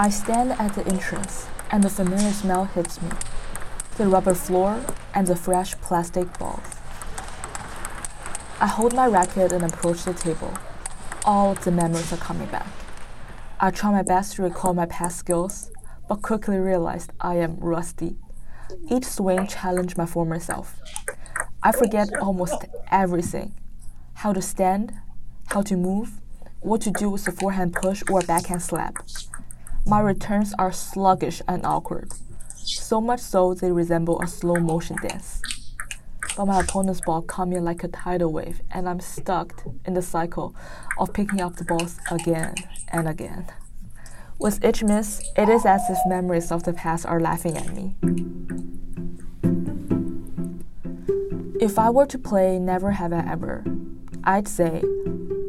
I stand at the entrance, and the familiar smell hits me the rubber floor and the fresh plastic balls. I hold my racket and approach the table. All the memories are coming back. I try my best to recall my past skills, but quickly realized I am rusty. Each swing challenged my former self. I forget almost everything how to stand, how to move, what to do with a forehand push or a backhand slap. My returns are sluggish and awkward, so much so they resemble a slow motion dance. But my opponent's ball caught me like a tidal wave, and I'm stuck in the cycle of picking up the balls again and again. With each miss, it is as if memories of the past are laughing at me. If I were to play Never Have I Ever, I'd say,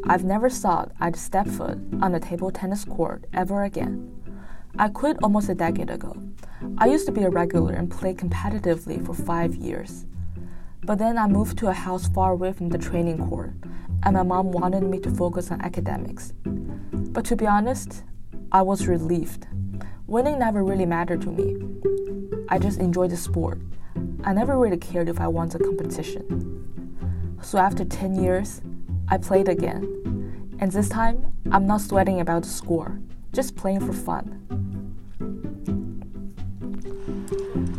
I've never thought I'd step foot on a table tennis court ever again. I quit almost a decade ago. I used to be a regular and play competitively for five years. But then I moved to a house far away from the training court, and my mom wanted me to focus on academics. But to be honest, I was relieved. Winning never really mattered to me. I just enjoyed the sport. I never really cared if I won the competition. So after 10 years, I played again. And this time, I'm not sweating about the score, just playing for fun.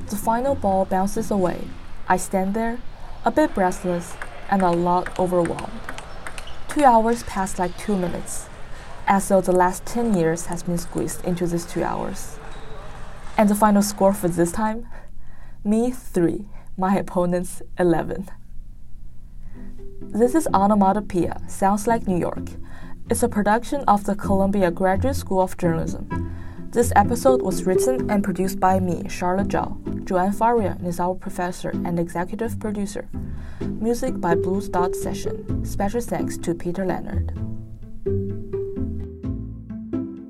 The final ball bounces away. I stand there, a bit breathless and a lot overwhelmed. Two hours pass like two minutes, as though the last 10 years has been squeezed into these two hours. And the final score for this time? Me 3, my opponents 11. This is Onomatopoeia, Sounds Like New York. It's a production of the Columbia Graduate School of Journalism. This episode was written and produced by me, Charlotte Zhao. Joanne Faryon is our professor and executive producer. Music by Blues Dot Session. Special thanks to Peter Leonard.